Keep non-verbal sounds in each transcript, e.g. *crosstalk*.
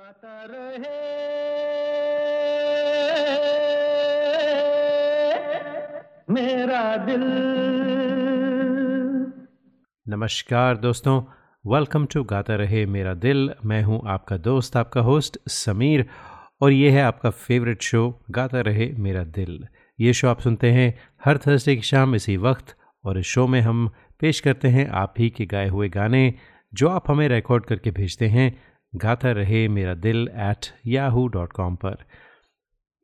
गाता रहे। मेरा दिल। नमस्कार दोस्तों वेलकम टू गाता रहे मेरा दिल। मैं हूँ आपका दोस्त, आपका होस्ट समीर, और ये है आपका फेवरेट शो गाता रहे मेरा दिल। ये शो आप सुनते हैं हर थर्सडे की शाम इसी वक्त, और इस शो में हम पेश करते हैं आप ही के गाए हुए गाने, जो आप हमें रिकॉर्ड करके भेजते हैं। गाता रहे मेरा दिल एट याहू डॉट कॉम पर।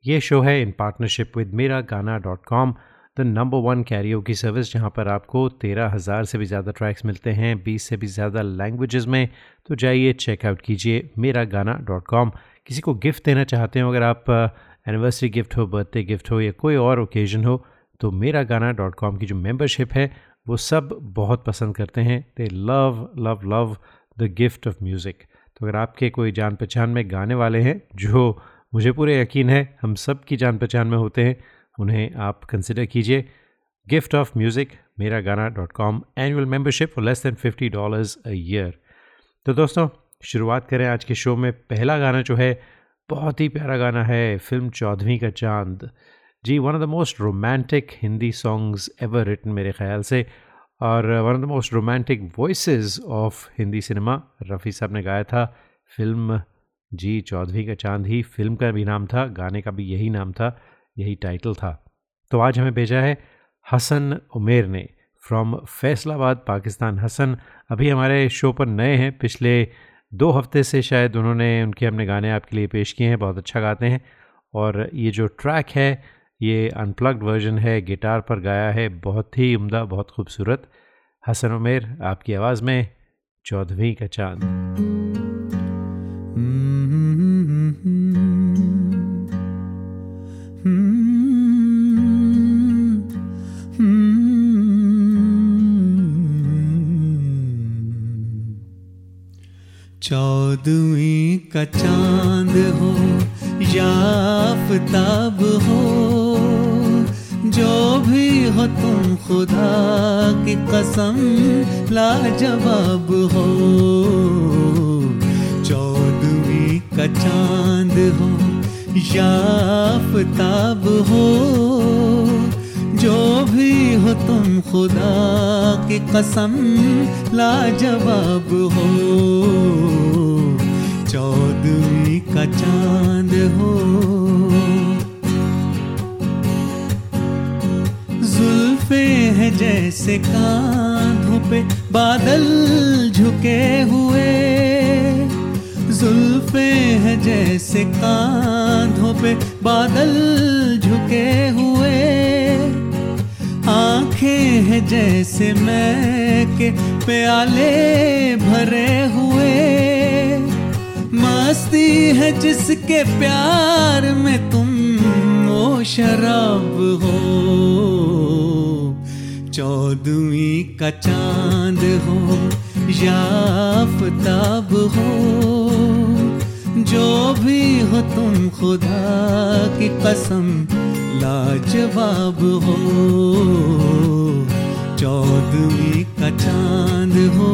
यह शो है इन partnership with Mera Gaana dot com the number one Cairo की सर्विस जहाँ पर आपको तेरह हज़ार से भी ज़्यादा ट्रैक्स मिलते हैं, बीस से भी ज़्यादा लैंग्वेजेस में। तो जाइए चेकआउट कीजिए मेरा गाना डॉट कॉम किसी को गिफ्ट देना चाहते हो, अगर आप एनिवर्सरी गिफ्ट हो बर्थडे गिफ्ट हो या कोई और ओकेजन हो तो मेरा गाना डॉट कॉम की जो मेम्बरशिप है, वो सब बहुत पसंद करते हैं। They love love love the gift of music तो अगर आपके कोई जान पहचान में गाने वाले हैं, जो मुझे पूरे यकीन है हम सब की जान पहचान में होते हैं, उन्हें आप कंसिडर कीजिए। Gift of music Mera Gaana dot com annual membership for less than fifty dollars a year तो दोस्तों, शुरुआत करें आज के शो में। पहला गाना जो है, बहुत ही प्यारा गाना है, फ़िल्म चौधरी का चाँद। जी one of the most romantic Hindi songs ever written मेरे ख्याल से। और one of the most romantic voice of Hindi cinema Rafi साहब ने गाया था, फ़िल्म जी चौधरी का चाँद ही फ़िल्म का भी नाम था, गाने का भी यही नाम था, यही टाइटल था। तो आज हमें भेजा है हसन उमेर ने फ्रॉम फैसलाबाद, पाकिस्तान। हसन, अभी हमारे शो पर नए हैं, पिछले दो हफ़्ते से शायद उन्होंने, उनके हमने गाने आपके लिए पेश किए हैं, बहुत अच्छा गाते हैं। और ये जो ट्रैक है ये अनप्लग्ड वर्जन है, गिटार पर गाया है, बहुत ही उम्दा, बहुत खूबसूरत। हसन उमेर, आपकी आवाज़ में चौदहवीं का चाँद। चौदवी का चाँद हो जो भी हो तुम खुदा की कसम लाजवाब हो। चौदवी का चाँद हो, याफ्ताब हो। जो भी हो तुम खुदा की कसम लाजवाब हो। चौदवी का चाँद हो। हैं जैसे कांधों पे बादल झुके हुए। जुल्फे हैं जैसे कांधों पे बादल झुके हुए। आँखें हैं जैसे मैं के प्याले भरे हुए। मस्ती है जिसके प्यार में तुम वो शराब हो। चौदवी का चाँद हो या आफताब हो। जो भी हो तुम खुदा की कसम, लाजवाब हो। चौदवी का चाँद हो।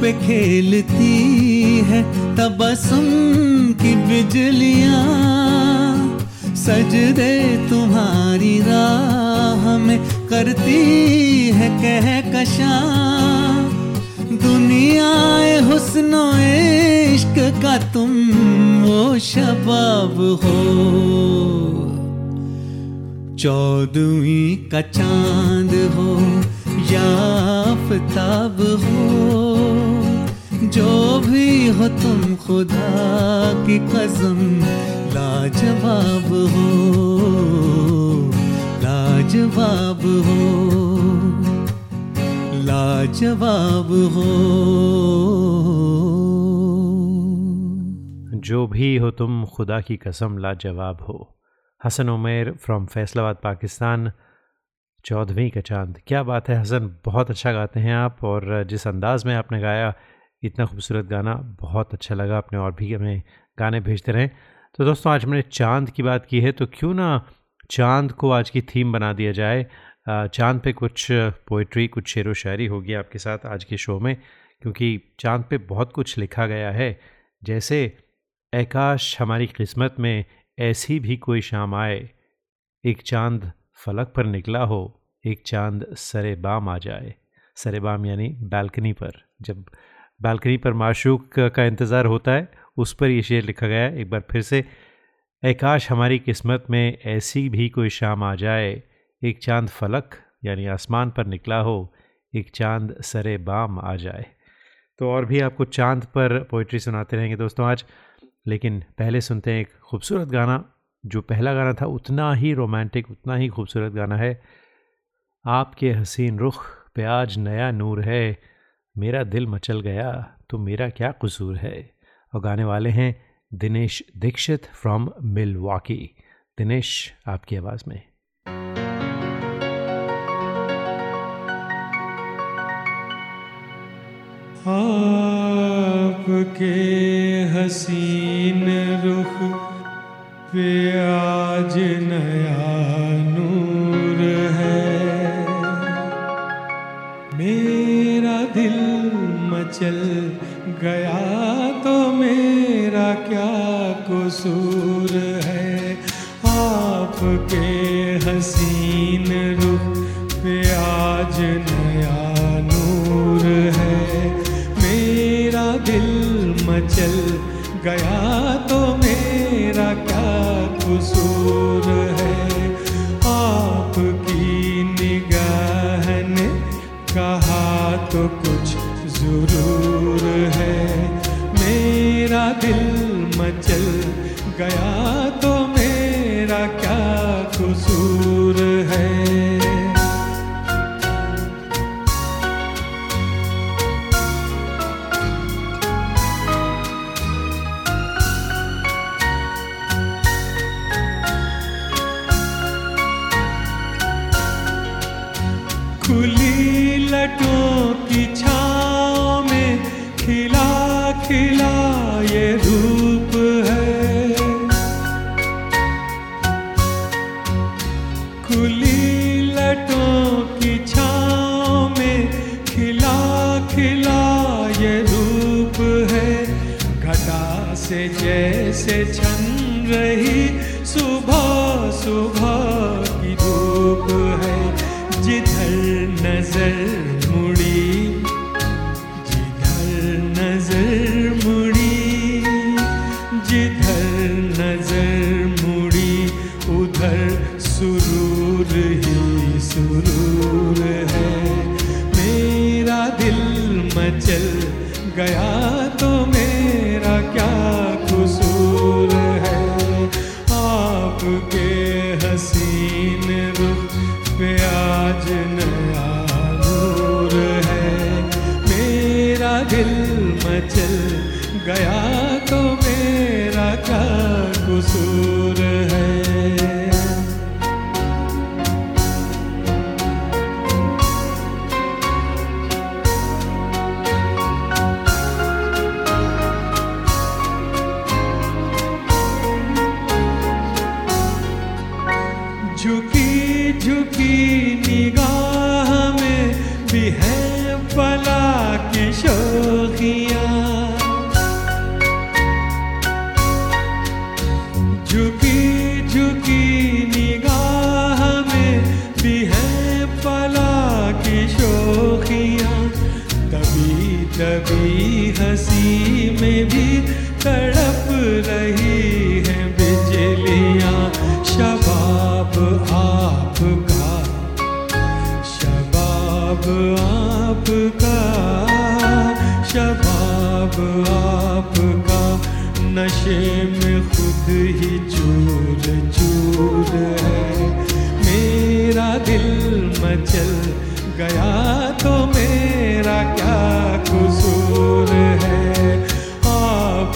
पे खेलती है तबसम की बिजलियाँ। सजदे तुम्हारी राह में करती है कह कशा दुनिया हुस्न इश्क का तुम वो शबाब हो। चौदवी का चाँद हो, याफ्ताब हो। जो भी हो तुम खुदा की कसम, लाजवाब हो लाजवाब हो लाजवाब हो। जो भी हो तुम खुदा की कसम, लाजवाब हो। हसन उमेर फ्रॉम फैसलाबाद, पाकिस्तान, चौदहवीं का चाँद। क्या बात है, हसन, बहुत अच्छा गाते हैं आप और जिस अंदाज़ में आपने गाया इतना खूबसूरत गाना बहुत अच्छा लगा। आपने और भी हमें गाने भेजते रहें। तो दोस्तों, आज हमने चाँद की बात की है तो क्यों ना चाँद को आज की थीम बना दिया जाए? चाँद पे कुछ पोइट्री कुछ शेर व शायरी होगी आपके साथ आज के शो में, क्योंकि चाँद पे बहुत कुछ लिखा गया है। जैसे आकाश हमारी किस्मत में ऐसी भी कोई शाम आए। एक चाँद फलक पर निकला हो, एक चाँद सरे बाम आ जाए। सरे बाम यानी बालकनी पर, जब बालकनी पर माशूक का इंतज़ार होता है। उस पर ये शेर लिखा गया है, एक बार फिर से आकाश हमारी किस्मत में ऐसी भी कोई शाम आ जाए। एक चाँद फलक, यानी आसमान पर निकला हो, एक चाँद सरे बाम आ जाए। तो और भी आपको चाँद पर पोइट्री सुनाते रहेंगे दोस्तों आज, लेकिन पहले सुनते हैं एक खूबसूरत गाना, जो पहला गाना था, उतना ही रोमांटिक उतना ही खूबसूरत गाना है। आपके हसीन रुख पे आज नया नूर है मेरा दिल मचल गया तो मेरा क्या कसूर है? और गाने वाले हैं दिनेश दीक्षित फ्रॉम मिलवाकी दिनेश, आपकी आवाज़ में। आपके हसीन रुख पे आज नया मचल गया। गया जैसे छन रही सुबह सुबह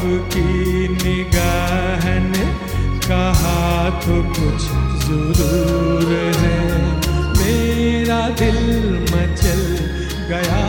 आपकी निगाह ने कहा तो कुछ ज़रूर है। मेरा दिल मचल गया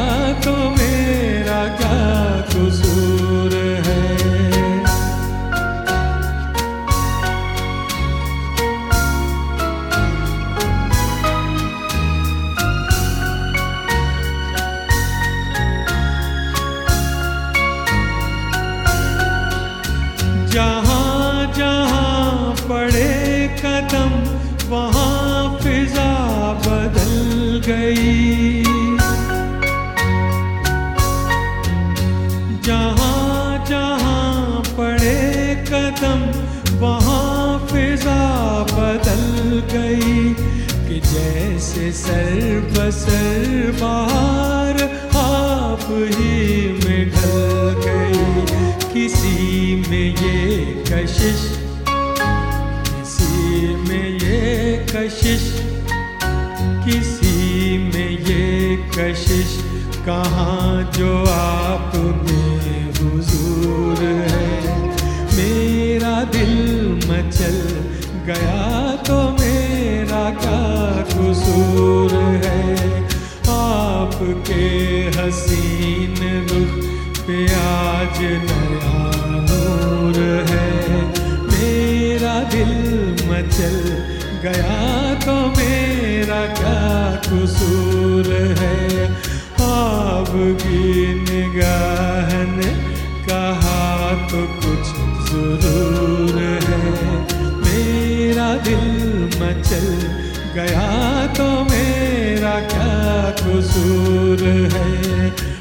कहा तो कुछ है। मेरा दिल मचल गया तो मेरा क्या कसूर है?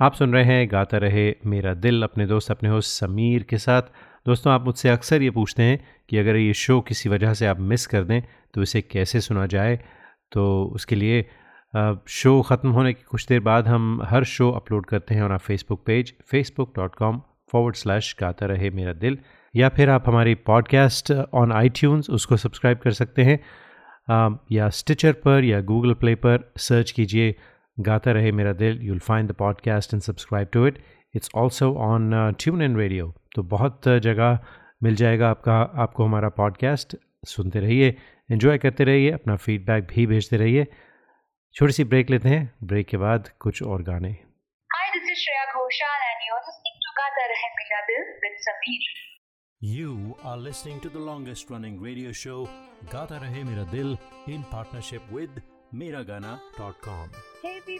आप सुन रहे हैं, गाता रहे मेरा दिल अपने दोस्त अपने होस्ट समीर के साथ। दोस्तों, आप मुझसे अक्सर ये पूछते हैं कि अगर ये शो किसी वजह से आप मिस कर दें तो इसे कैसे सुना जाए? तो उसके लिए शो ख़त्म होने की कुछ देर बाद हम हर शो अपलोड करते हैं और आप Facebook page Facebook dot com forward slash Gaata Rahe Mera दिल, या फिर आप हमारी पॉडकास्ट ऑन आई उसको सब्सक्राइब कर सकते हैं। या स्टिचर पर या गूगल प्ले पर सर्च कीजिए Gaata Rahe Mera Dil you'll find the podcast and subscribe to it it's also on TuneIn radio तो बहुत जगह मिल जाएगा आपका आपको हमारा पॉडकास्ट सुनते रहिए इन्जॉय करते रहिए अपना फीडबैक भी भेजते रहिए। छोटी सी ब्रेक लेते हैं। ब्रेक के बाद कुछ और गाने। You are listening to the longest running radio show, Gata Rahe Mera Dil, in partnership with Miragana.com. Hey, baby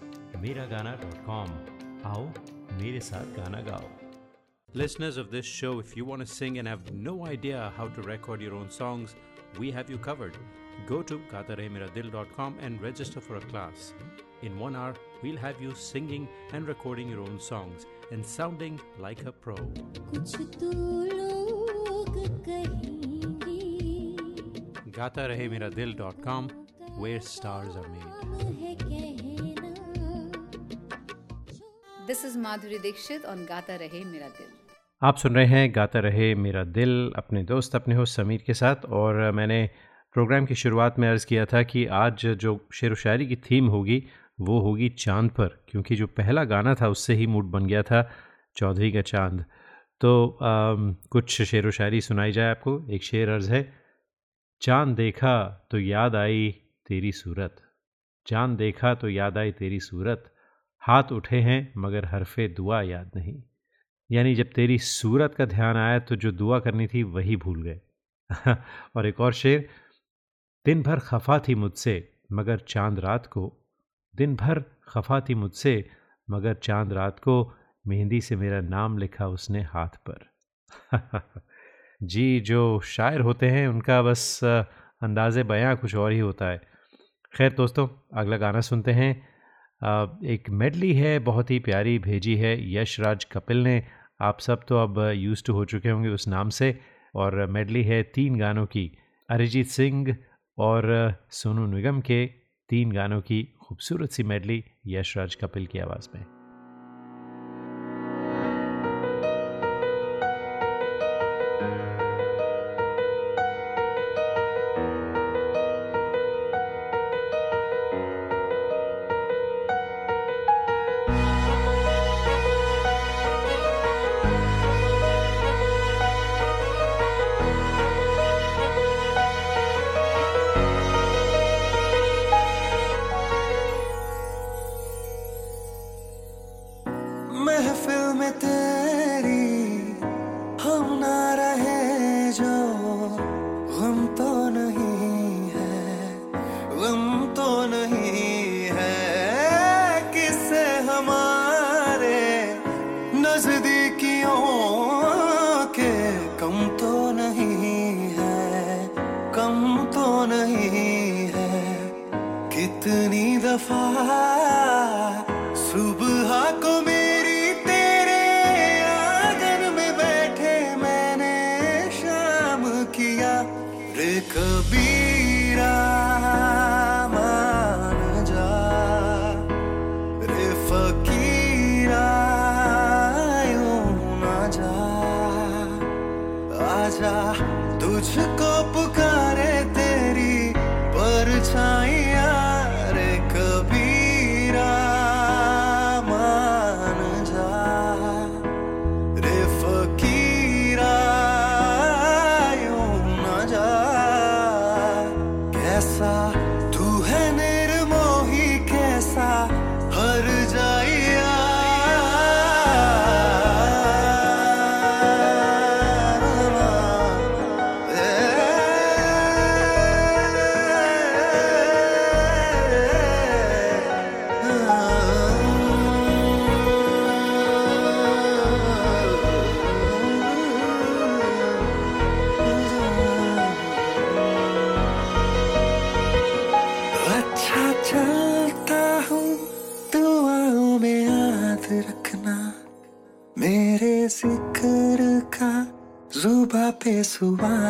Miragana.com. आओ मेरे साथ गाना गाओ Listeners of this show, if you want to sing and have no idea how to record your own songs, we have you covered. Go to gatarehmeradil.com and register for a class. In one hour, we'll have you singing and recording your own songs and sounding like a pro. कुछ तो लोग कहेंगे गाता रहे मेरा दिल dot com where stars are made. This is Madhuri Dixit on Gata Rahe Mera Dil. आप सुन रहे हैं गाता रहे मेरा दिल अपने दोस्त अपने हो समीर के साथ और मैंने प्रोग्राम की शुरुआत में अर्ज़ किया था कि आज जो शेर व शायरी की थीम होगी वो होगी चाँद पर क्योंकि जो पहला गाना था उससे ही मूड बन गया था चौधरी का चाँद। तो आम, कुछ शेर व शायरी सुनाई जाए आपको। एक शेर अर्ज़ है चाँद देखा तो याद आई तेरी सूरत। चाँद देखा तो याद आई तेरी सूरत। हाथ उठे हैं, मगर हरफे दुआ याद नहीं। यानी जब तेरी सूरत का ध्यान आया तो जो दुआ करनी थी, वही भूल गए। *laughs* और एक और शेर, दिन भर खफा थी मुझसे, मगर चाँद रात को। दिन भर खफा थी मुझसे, मगर चाँद रात को, मेहंदी से मेरा नाम लिखा उसने हाथ पर। *laughs* जी, जो शायर होते हैं, उनका बस अंदाज़ बयां कुछ और ही होता है। खैर दोस्तों, अगला गाना सुनते हैं। एक मेडली है, बहुत ही प्यारी भेजी है, यशराज कपिल ने। आप सब तो अब यूज़ टू हो चुके होंगे उस नाम से, और मेडली है तीन गानों की, अरिजीत सिंह और सोनू निगम के तीन गानों की खूबसूरत सी मेडली यशराज कपिल की आवाज़ में। तेरी, हम ना रहे जो हम तो नहीं है, गम तो नहीं है। किससे हमारे नजदीकियों के कम तो नहीं है कम तो नहीं है। कितनी दफ़ा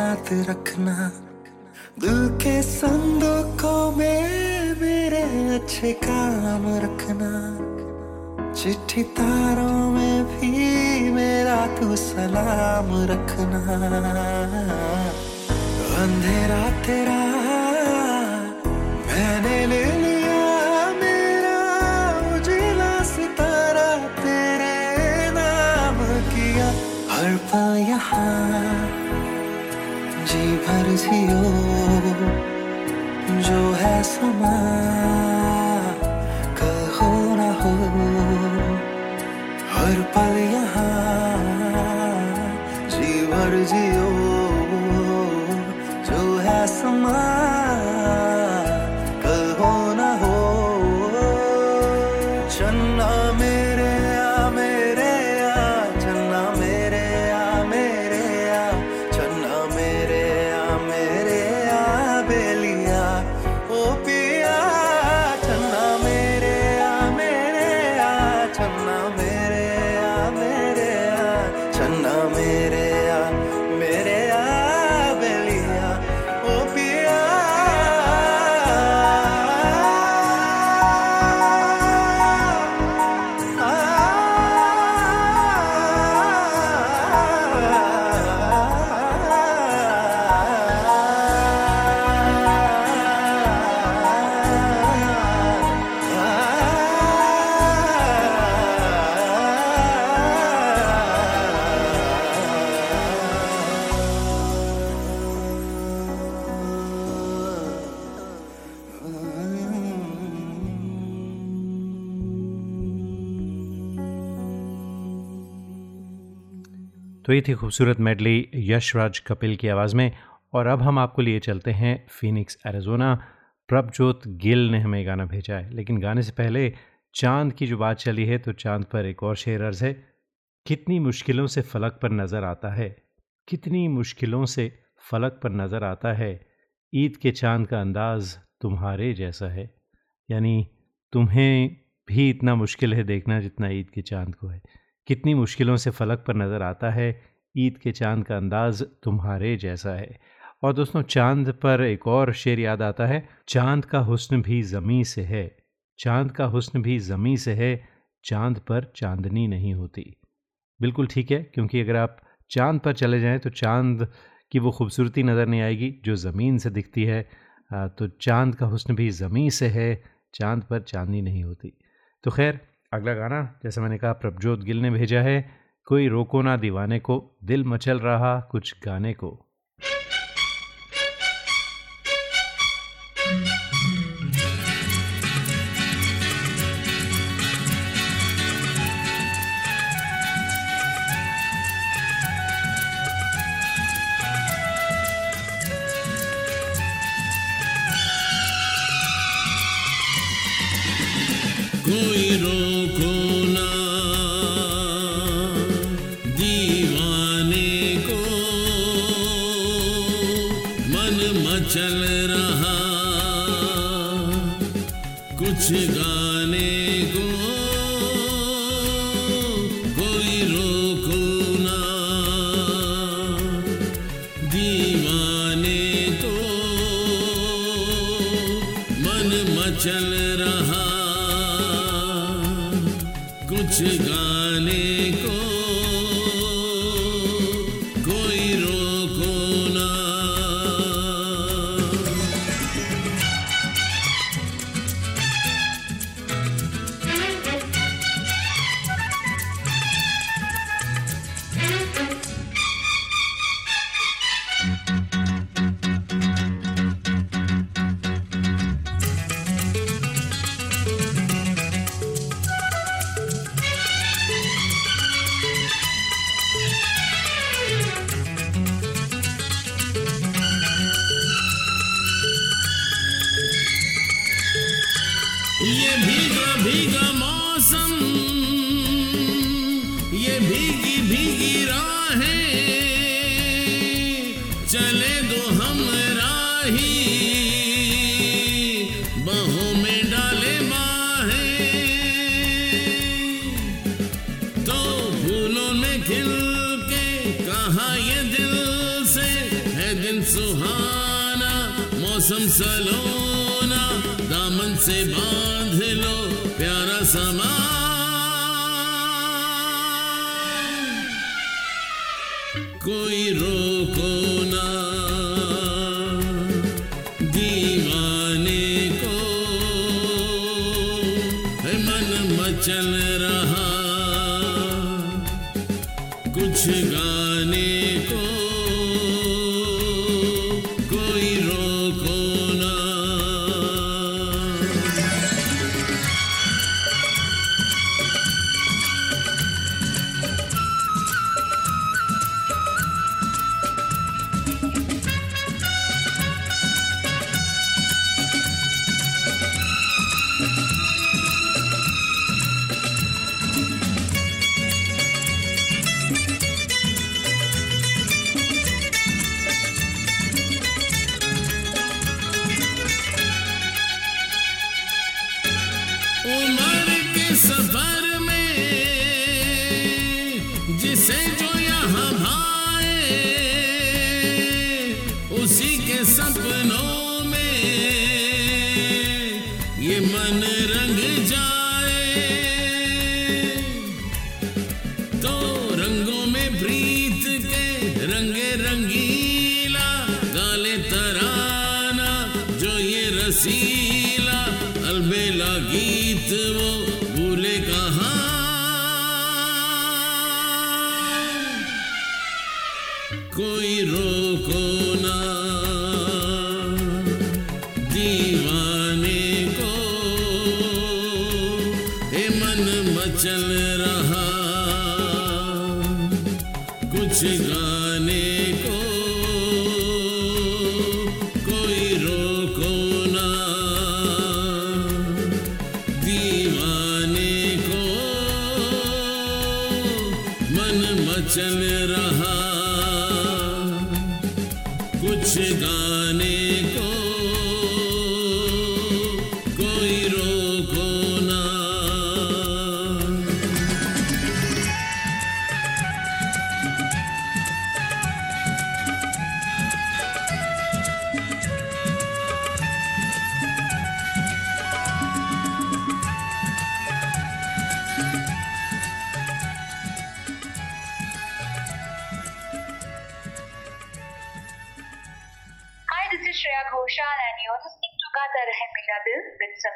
सुबात रखना। दिल के संदूकों में मेरे अच्छे काम रखना। चिट्ठी तारों में भी मेरा तू सलाम रखना। अंधेरा तेरा, मैंने ले लिया मेरा उजला सितारा, तेरे नाम किया। हर पल यहाँ जी भर जियो जो है समा, कहो ना हो, हर पल यहाँ जी भर जियो। तो ये थी खूबसूरत मेडली यशराज कपिल की आवाज़ में, और अब हम आपको लिए चलते हैं फिनिक्स एरिजोना प्रभजोत गिल ने हमें गाना भेजा है, लेकिन गाने से पहले चाँद की जो बात चली है तो चाँद पर एक और शेर अर्ज़ है। कितनी मुश्किलों से फलक पर नज़र आता है, कितनी मुश्किलों से फलक पर नज़र आता है, ईद के चाँद का अंदाज़ तुम्हारे जैसा है। यानी तुम्हें भी इतना मुश्किल है देखना जितना ईद के चाँद को है। कितनी मुश्किलों से फलक पर नज़र आता है, ईद के चाँद का अंदाज़ तुम्हारे जैसा है। और दोस्तों, चाँद पर एक और शेर याद आता है, चाँद का हुस्न भी ज़मी से है, चाँद का हुस्न भी ज़मी से है, चाँद पर चांदनी नहीं होती। बिल्कुल ठीक है, क्योंकि अगर आप चाँद पर चले जाएँ तो चाँद की वो खूबसूरती नज़र नहीं आएगी, जो ज़मीन से दिखती है। तो चाँद का हुस्न भी ज़मीन से है, चाँद पर चांदनी नहीं होती। तो खैर अगला गाना, जैसे मैंने कहा, प्रभजोत गिल ने भेजा है, कोई रोको ना दीवाने को, दिल मचल रहा कुछ गाने को। मौसम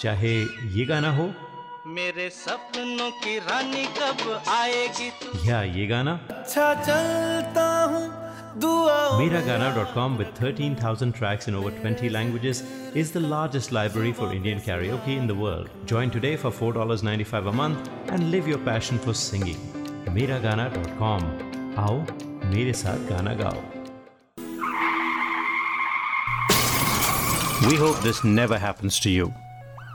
चाहे ये गाना हो मेरे सपनों की रानी कब आएगी तू या ये गाना अच्छा चलता हूँ Miragana.com with 13,000 tracks in over 20 languages is the largest library for Indian karaoke in the world. Join today for $4.95 a month and live your passion for singing. Miragana.com. आओ मेरे साथ गाना गाओ We hope this never happens to you.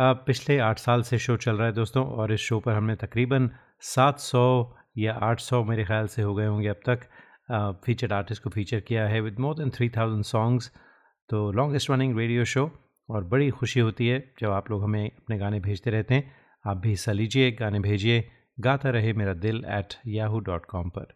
पिछले आठ साल से show चल रहा है दोस्तों और इस शो पर हमने तकरीबन 700 या 800 मेरे ख्याल से हो गए होंगे अब तक फीचर्ड आर्टिस्ट को फीचर किया है विद मोर देन 3000 सॉन्ग्स तो लॉन्गेस्ट रनिंग रेडियो शो और बड़ी खुशी होती है जब आप लोग हमें अपने गाने भेजते रहते हैं। आप भी हिस्सा लीजिए, गाने भेजिए, गाता रहे मेरा दिल एट याहू डॉट कॉम पर।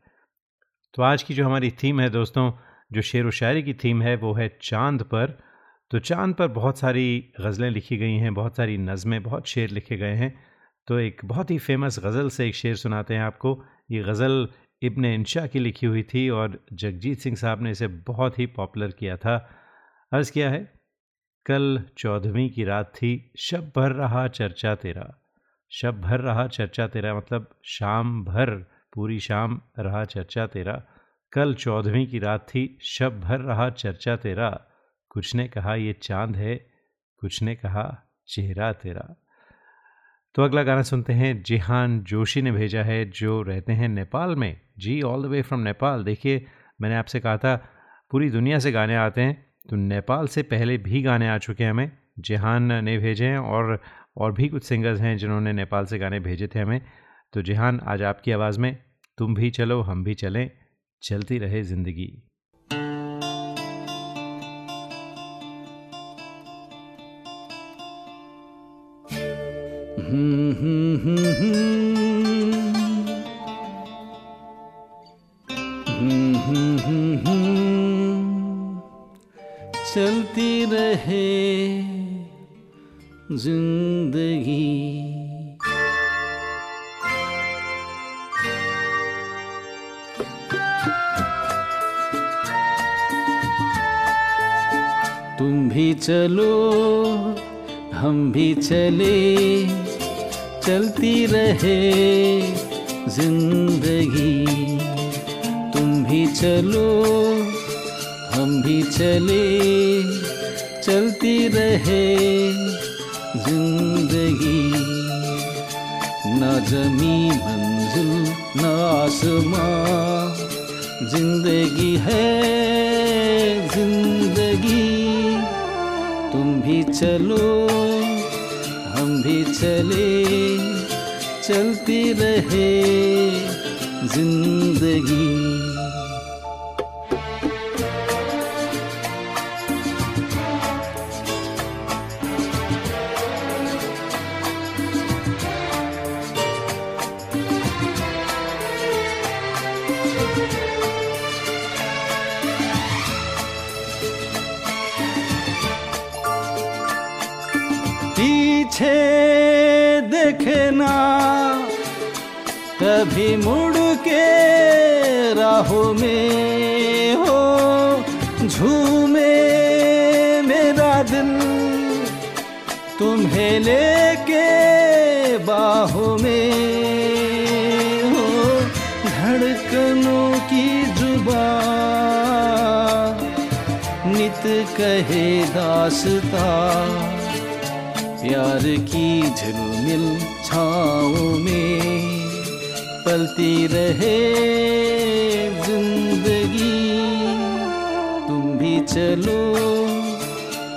तो आज की जो हमारी थीम है दोस्तों, जो शेर व शायरी की थीम है, वो है चाँद पर। तो चाँद पर बहुत सारी गज़लें लिखी गई हैं, बहुत सारी नज़में, बहुत शेर लिखे गए हैं। तो एक बहुत ही फ़ेमस गज़ल से एक शेर सुनाते हैं आपको। ये गज़ल इब्न इंशा की लिखी हुई थी और जगजीत सिंह साहब ने इसे बहुत ही पॉपुलर किया था। अर्ज़ किया है, कल चौदहवीं की रात थी, शब भर रहा चर्चा तेरा। शब भर रहा चर्चा तेरा मतलब शाम भर, पूरी शाम रहा चर्चा तेरा। कल चौदहवीं की रात थी, शब भर रहा चर्चा तेरा। कुछ ने कहा, ये चाँद है। कुछ ने कहा, चेहरा तेरा। तो अगला गाना सुनते हैं, जिहान जोशी ने भेजा है, जो रहते हैं नेपाल में। जी all the way from Nepal. देखिए, मैंने आपसे कहा था, पूरी दुनिया से गाने आते हैं तो नेपाल से पहले भी गाने आ चुके हैं हमें। जिहान ने भेजे हैं और और भी कुछ सिंगर्स हैं जिन्होंने नेपाल से गाने भेजे थे हमें। तो जिहान, आज आपकी आवाज़ में, तुम भी चलो, हम भी चलें, चलती रहे ज़िंदगी। चलती रहे ज़िंदगी। तुम भी चलो हम भी चले। चलती रहे ज़िंदगी। तुम भी चलो, हम भी चले, चलती रहे ज़िंदगी। ना जमी मंजिल, ना आसमां, ज़िंदगी है ज़िंदगी। तुम भी चलो, हम भी चले चलती रहे ज़िंदगी। कभी मुड़ के राहों में हो, झूमे मेरा दिल। तुम्हें लेके बाहों में हो, धड़कनों की जुबा। नित कहे दासता, प्यार की झिलमिल छाओं में। पलती रहे ज़िंदगी। तुम भी चलो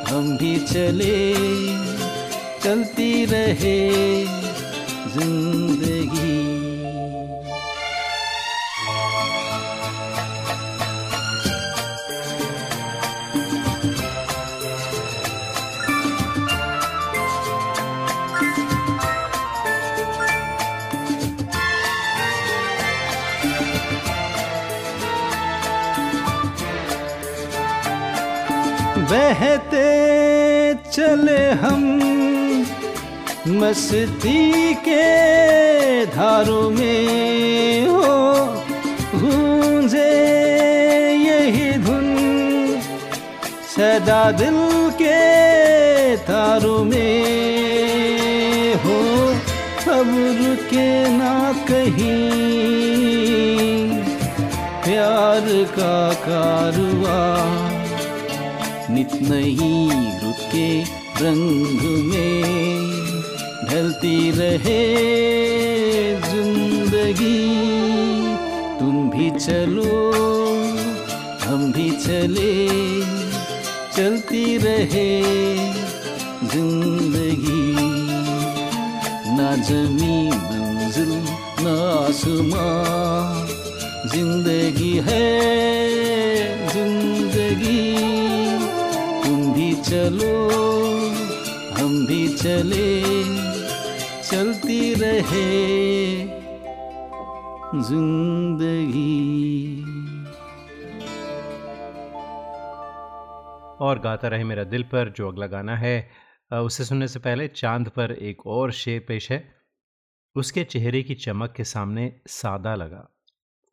हम भी चले। चलती रहे बहते चले हम मस्ती के धारों में हो, गूंजे यही धुन सदा दिल के तारों में हो। अब रुके ना कहीं, प्यार का कारवा नित नहीं रुके रंग में ढलती रहे ज़िंदगी। तुम भी चलो, हम भी चले, चलती रहे ज़िंदगी। ना जमी मंजिल, ना आसमां, ज़िंदगी है ज़िंदगी। चलो, हम भी चले, चलती रहे ज़िंदगी। और गाता रहे मेरा दिल पर जो अगला गाना है उसे सुनने से पहले चाँद पर एक और शेर पेश है। उसके चेहरे की चमक के सामने सादा लगा।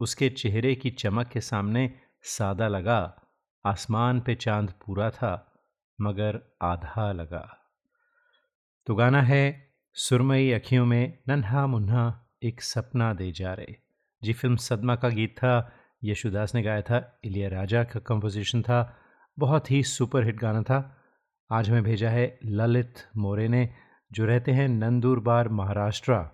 उसके चेहरे की चमक के सामने सादा लगा। आसमान पे चाँद पूरा था। मगर आधा लगा। तो गाना है, सुरमई अखियों में नन्हा मुन्हा एक सपना दे जा रहे जी फ़िल्म सदमा का गीत था, यशुदास ने गाया था, इलिया राजा का कंपोजिशन था, बहुत ही सुपर हिट गाना था। आज हमें भेजा है ललित मोरे ने, जो रहते हैं नंदुरबार, महाराष्ट्र।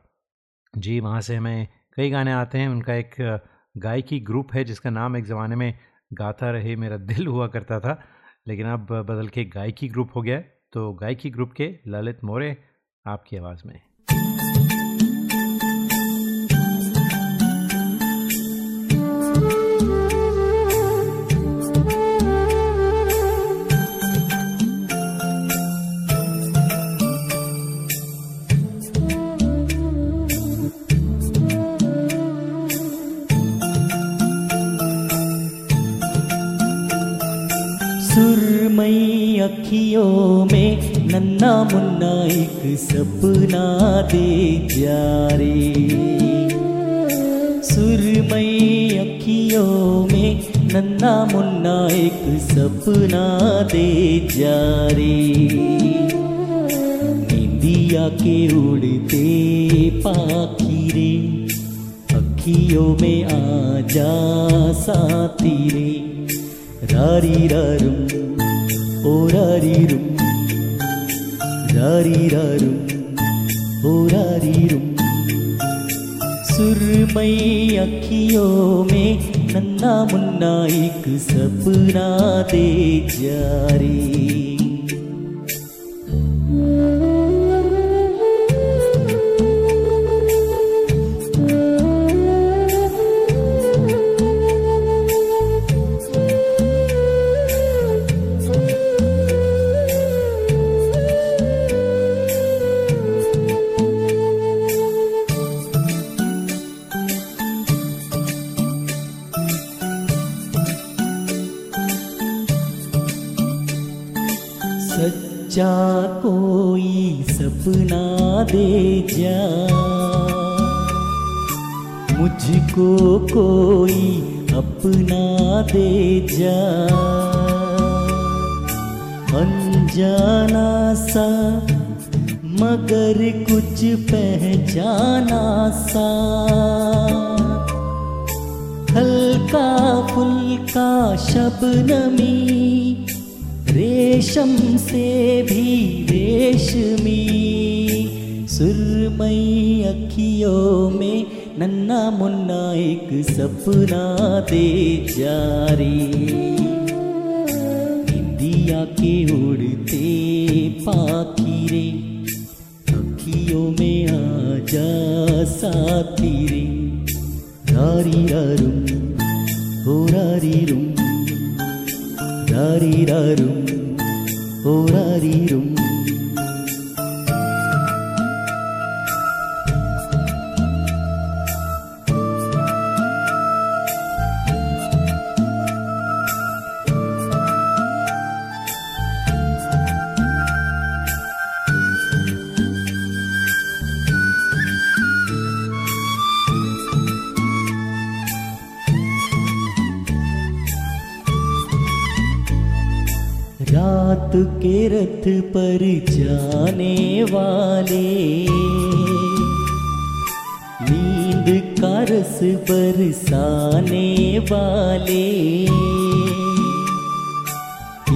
जी वहाँ से हमें कई गाने आते हैं, उनका एक गायकी ग्रुप है, जिसका नाम एक ज़माने में गाता रहे मेरा दिल हुआ करता था। लेकिन अब बदल के गायकी ग्रुप हो गया तो गायकी ग्रुप के ललित मोरे, आपकी आवाज़ में। सपना दे जा रे सुरमई अखियों में नन्ना मुन्ना एक सपना दे जा रे निंदिया के उड़ते पाखी रे अखियों में आ जा साथी रे। रारी रारुम अखियों में नन्ना मुन्ना एक सपना दे जा रे मगर कुछ पहचाना सा। हल्का फुल्का शबनमी, रेशम से भी रेशमी। सुरमई अखियों में नन्ना मुन्ना एक सपना दे जा रे इंदिया के उड़ते पाखी रे अखियों में आ जा साथी रे। रारी रारुम हो रारी रुम। रारी रारुम हो रारी रुम। के रथ पर जाने वाले। नींद का रस बरसाने वाले।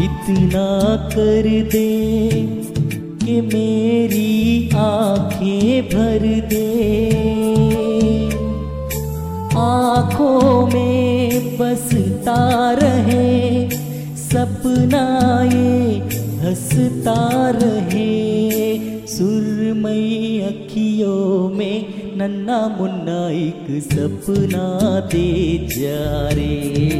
इतना कर दे कि मेरी आँखें भर दे। आँखों में बसता रहे सपना ये हंसता रहे सुरमई अखियों में नन्ना मुन्ना एक सपना दे जा रे।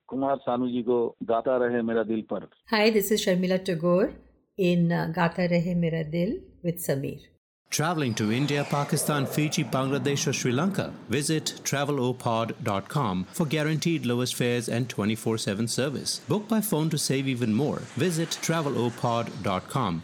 कुमार सानू जी को गाता रहे मेरा दिल पर Hi, this is Sharmila Tagore in uh, Gata Rahe Mera Dil with Sameer. Traveling to India, Pakistan, Fiji, Bangladesh, or Sri Lanka? Visit travelopod.com for guaranteed lowest fares and 24 7 service. Book by phone to save even more. Visit travelopod.com.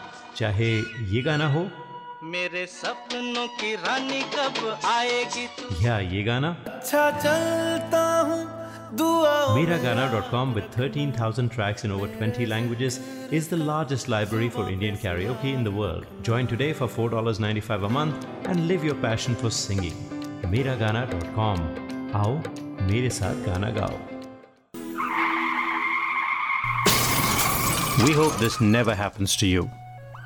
चाहे ये गाना हो मेरे सपनों की रानी कब आएगी तू या ये गाना अच्छा चलता हूँ Miragana.com with 13,000 tracks in over 20 languages is the largest library for Indian karaoke in the world. Join today for $4.95 a month and live your passion for singing. Miragana.com आओ मेरे साथ गाना गाओ We hope this never happens to you.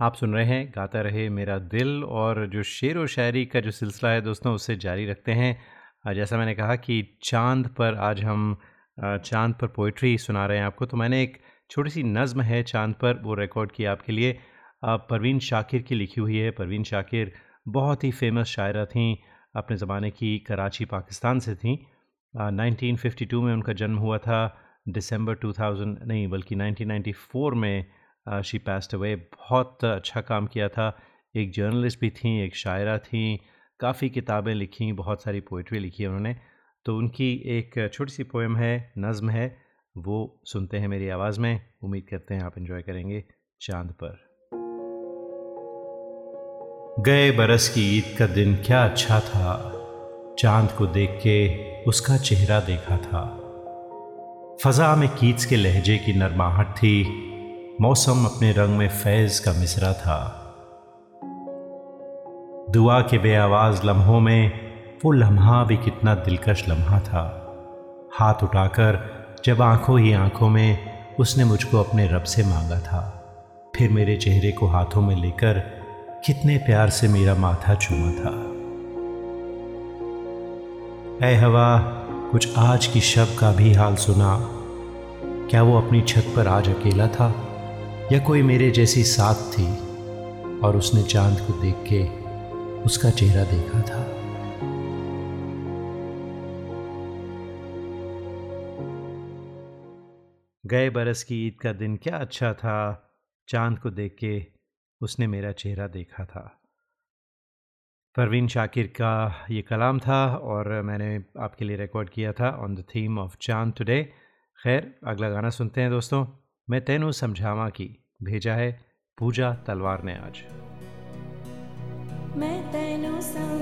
आप सुन रहे हैं गाता रहे मेरा दिल और जो शेर व शायरी का जो सिलसिला है दोस्तों उससे जारी रखते हैं। जैसा मैंने कहा कि चाँद पर आज हम चाँद पर पोइट्री सुना रहे हैं आपको तो मैंने एक छोटी सी नज़म है चाँद पर, वो रिकॉर्ड की आपके लिए। परवीन शाकिर की लिखी हुई है। परवीन शाकिर बहुत ही फ़ेमस शायरा थीं, अपने ज़माने की कराची, पाकिस्तान से थीं। नाइनटीन फिफ्टी टू में उनका जन्म हुआ था दिसंबर 2000 नहीं, बल्कि 1994 में शी पास्ट अवे बहुत अच्छा काम किया था। एक जर्नलिस्ट भी थी, एक शायरा थी, काफ़ी किताबें लिखी, बहुत सारी पोइट्री लिखी है उन्होंने। तो उनकी एक छोटी सी पोएम है, नज़म है। वो सुनते हैं मेरी आवाज़ में। उम्मीद करते हैं आप इन्जॉय करेंगे चाँद पर। गए बरस की ईद का दिन क्या अच्छा था। चाँद को देख के उसका चेहरा देखा था। फजा में कीट्स के लहजे की नरमाहट थी। मौसम अपने रंग में फैज़ का मिसरा था। दुआ के बेआवाज़ लम्हों में वो लम्हा भी कितना दिलकश लम्हा था। हाथ उठाकर जब आँखों ही आँखों में उसने मुझको अपने रब से मांगा था, फिर मेरे चेहरे को हाथों में लेकर कितने प्यार से मेरा माथा चूमा था। ऐ हवा, कुछ आज की शब का भी हाल सुना। क्या वो अपनी छत पर आज अकेला था? या कोई मेरे जैसी साथ थी और उसने चाँद को देख के उसका चेहरा देखा था। गए बरस की ईद का दिन क्या अच्छा था। चाँद को देख के उसने मेरा चेहरा देखा था। परवीन शाकिर का ये कलाम था और मैंने आपके लिए रिकॉर्ड किया था on the theme of chand today खैर, अगला गाना सुनते हैं दोस्तों। मैं तेनों समझावा की भेजा है पूजा तलवार ने आज। मैं तेनों समझावा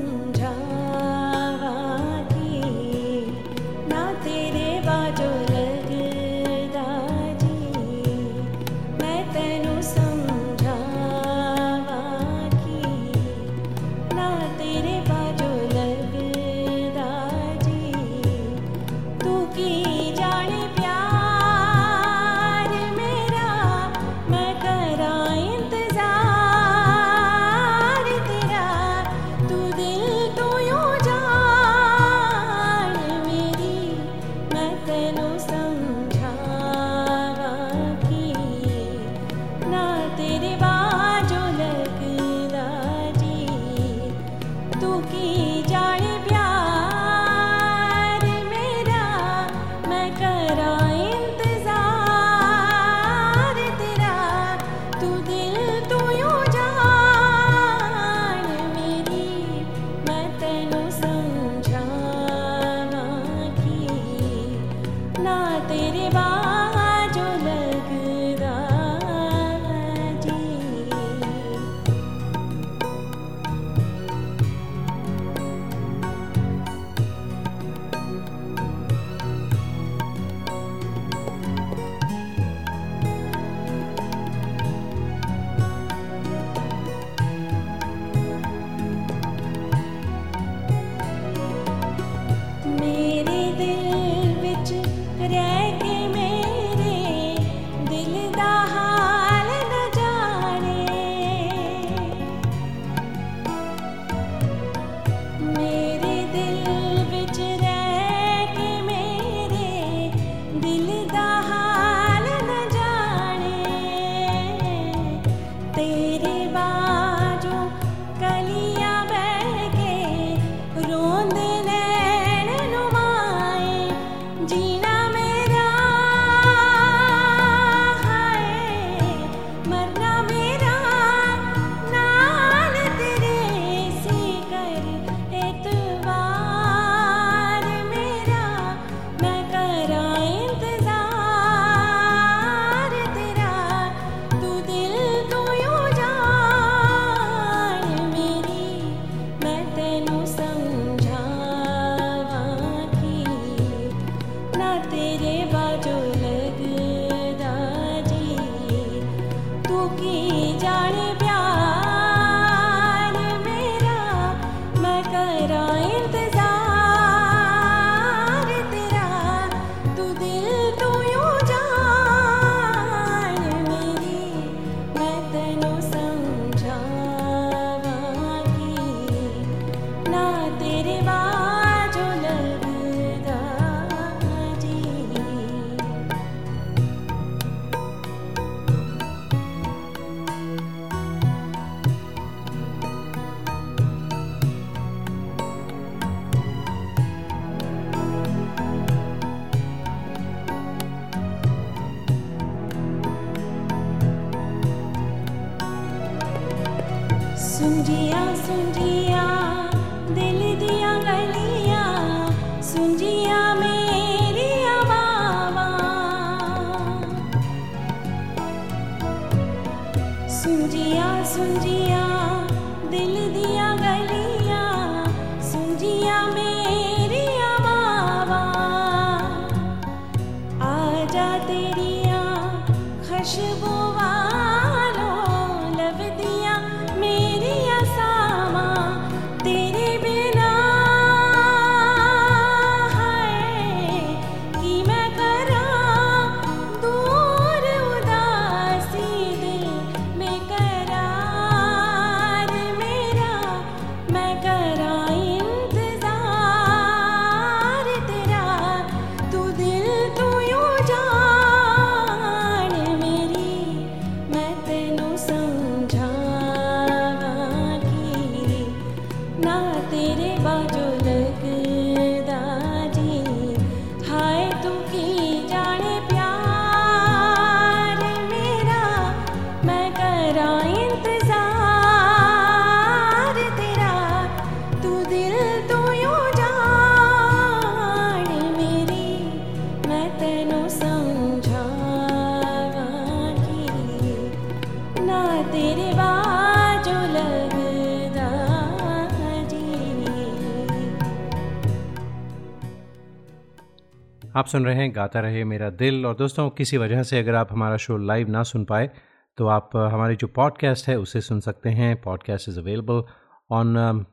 आप सुन रहे हैं, गाता रहे मेरा दिल। और दोस्तों, किसी वजह से अगर आप हमारा शो लाइव ना सुन पाए तो आप हमारी जो पॉडकास्ट है, उसे सुन सकते हैं। Podcast is available on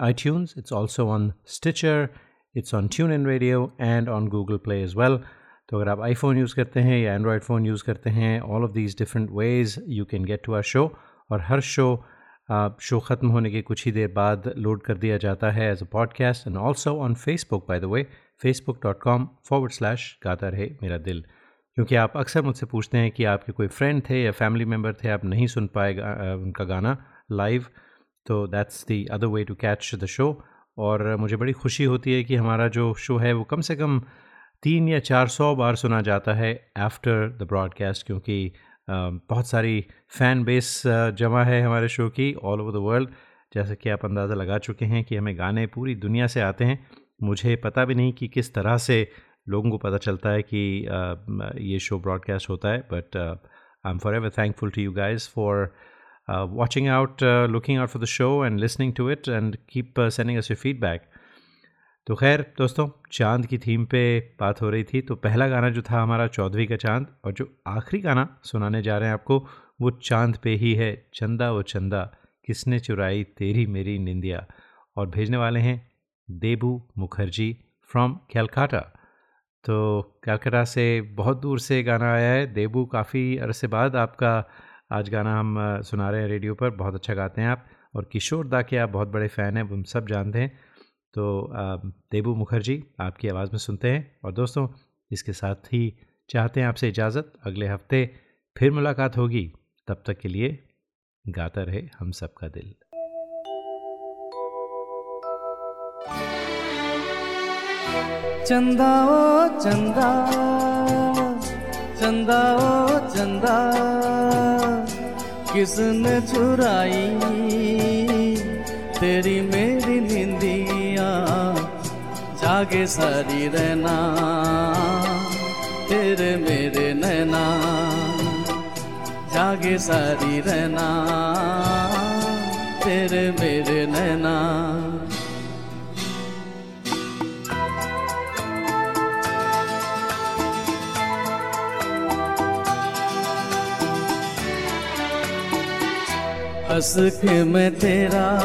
iTunes it's also on Stitcher it's on TuneIn radio and on Google play as well तो अगर आप आईफोन यूज़ करते हैं या एंड्रॉयड फ़ोन यूज़ करते हैं all of these different ways you can get to our show और हर शो शो ख़त्म होने के कुछ ही देर बाद लोड कर दिया जाता है as a podcast and also on Facebook by the way Facebook dot com forward slash Gaata Rahe Mera दिल। क्योंकि आप अक्सर मुझसे पूछते हैं कि आपके कोई फ्रेंड थे या फैमिली मेंबर थे, आप नहीं सुन पाए उनका गाना लाइव तो that's the other way to catch the show और मुझे बड़ी खुशी होती है कि हमारा जो शो है, वो कम से कम तीन या चार सौ बार सुना जाता है आफ्टर द ब्रॉडकास्ट क्योंकि बहुत सारी फ़ैन बेस जमा है हमारे शो की ऑल ओवर द वर्ल्ड जैसे कि आप अंदाज़ा लगा चुके हैं कि हमें गाने पूरी दुनिया से आते हैं। मुझे पता भी नहीं कि किस तरह से लोगों को पता चलता है कि ये शो ब्रॉडकास्ट होता है but I am forever thankful to you guys for watching out looking out for the show and listening to it and keep keep uh, sending feedback तो खैर दोस्तों चाँद की थीम पे बात हो रही थी तो पहला गाना जो था हमारा चौधरी का चाँद और जो आखिरी गाना सुनाने जा रहे हैं आपको वो चाँद पे ही है चंदा वो चंदा किसने चुराई तेरी मेरी निंदिया? और भेजने वाले हैं देबू मुखर्जी फ्रॉम कैलकाटा तो कैलकाटा से बहुत दूर से गाना आया है। देबू काफ़ी अरसे बाद आपका आज गाना हम सुना रहे हैं रेडियो पर। बहुत अच्छा गाते हैं आप। और किशोर दा के आप बहुत बड़े फ़ैन हैं हम सब जानते हैं। तो देबू मुखर्जी, आपकी आवाज़ में सुनते हैं। और दोस्तों, इसके साथ ही चाहते हैं आपसे इजाज़त। अगले हफ़्ते फिर मुलाकात होगी। तब तक के लिए गाता रहे हम सबका दिल। चंदा ओ चंदा चंदा ओ चंदा, किसने चुराई तेरी मेरी निंदिया? जागे सारी रहना, तेरे मेरे नैना। जागे सारी रहना, तेरे मेरे नैना। के मैं तेरा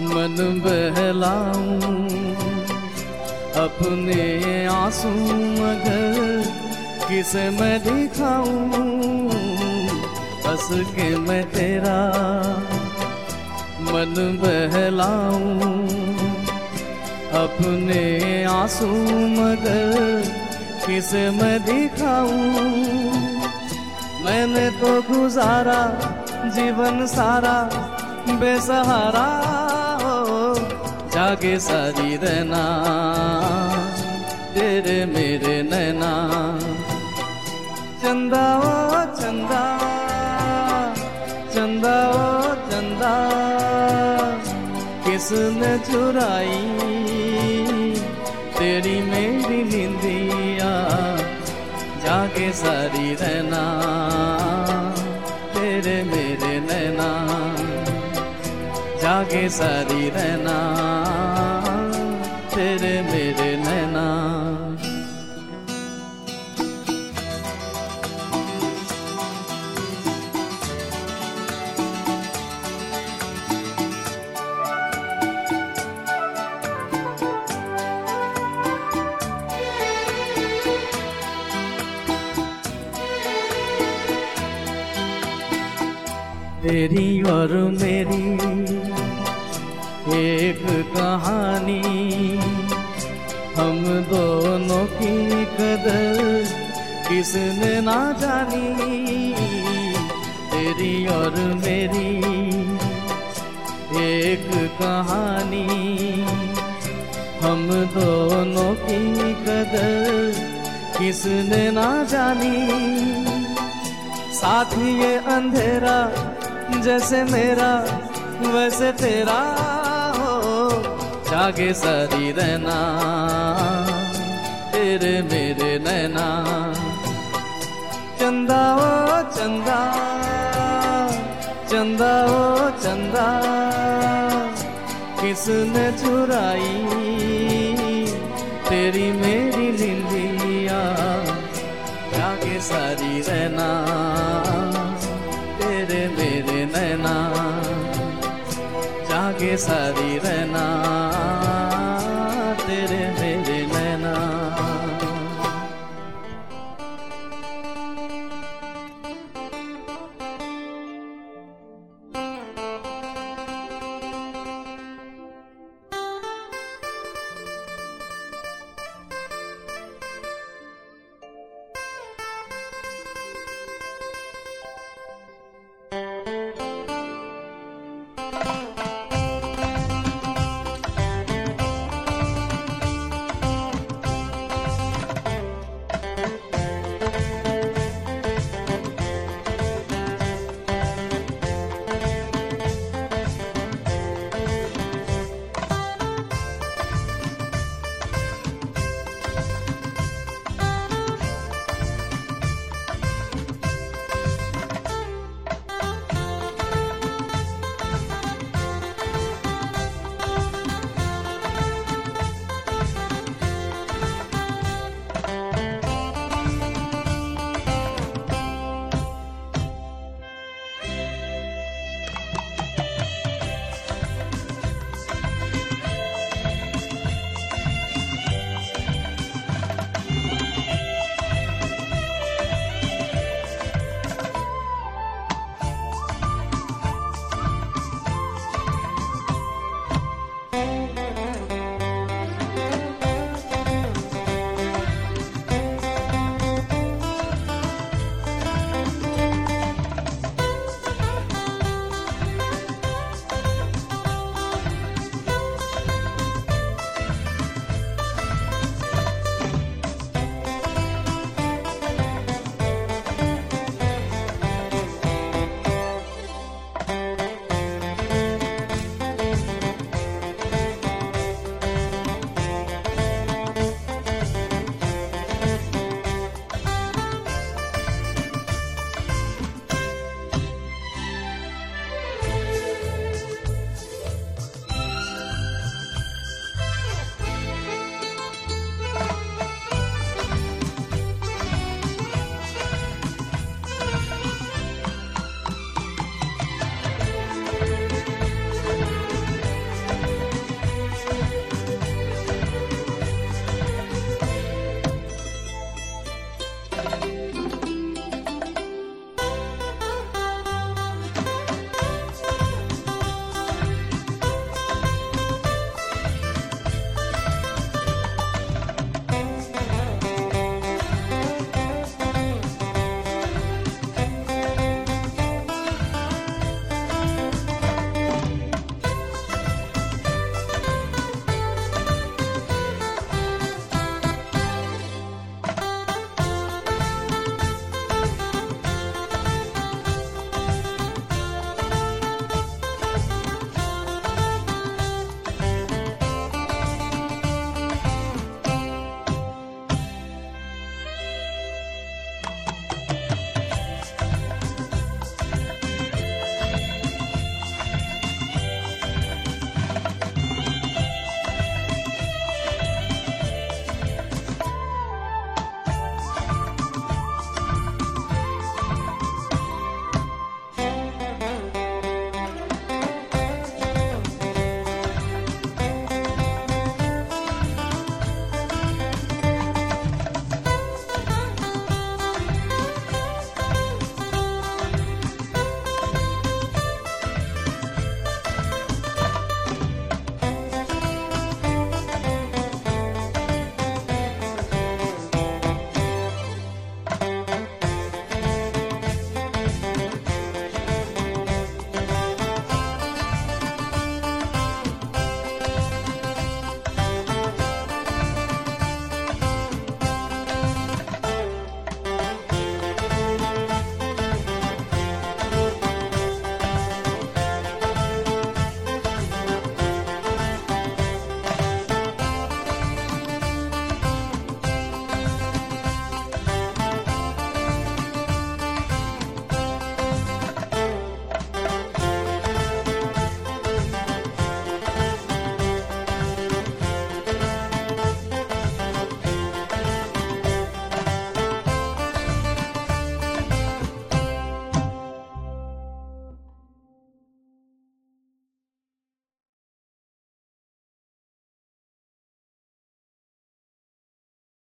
मन बहलाऊं। अपने आँसू मगर किसे मैं दिखाऊँ? हंस के मैं तेरा मन बहलाऊं। अपने आँसू मगर किसे मैं दिखाऊँ? मैंने तो गुजारा जीवन सारा बेसहारा हो, जागे सारी रहना। तेरे मेरे नैना। चंदा ओ, चंदा। चंदा ओ, चंदा। किसने चुराई? तेरी मेरी निंदिया। जागे सारी रहना। जागे सारी रहना तेरे मेरे नैना। तेरी और मेरी एक कहानी। हम दोनों की कदर किसने ना जानी? तेरी और मेरी एक कहानी। हम दोनों की कदर किसने ना जानी? साथ ये अंधेरा जैसे मेरा, वैसे तेरा। जागे सारी रहना, तेरे मेरे नैना। चंदा ओ, चंदा चंदा ओ, चंदा, किसने चुराई? तेरी मेरी निंदिया जागे सारी रहना, तेरे मेरे नैना। जागे शरीर रहना।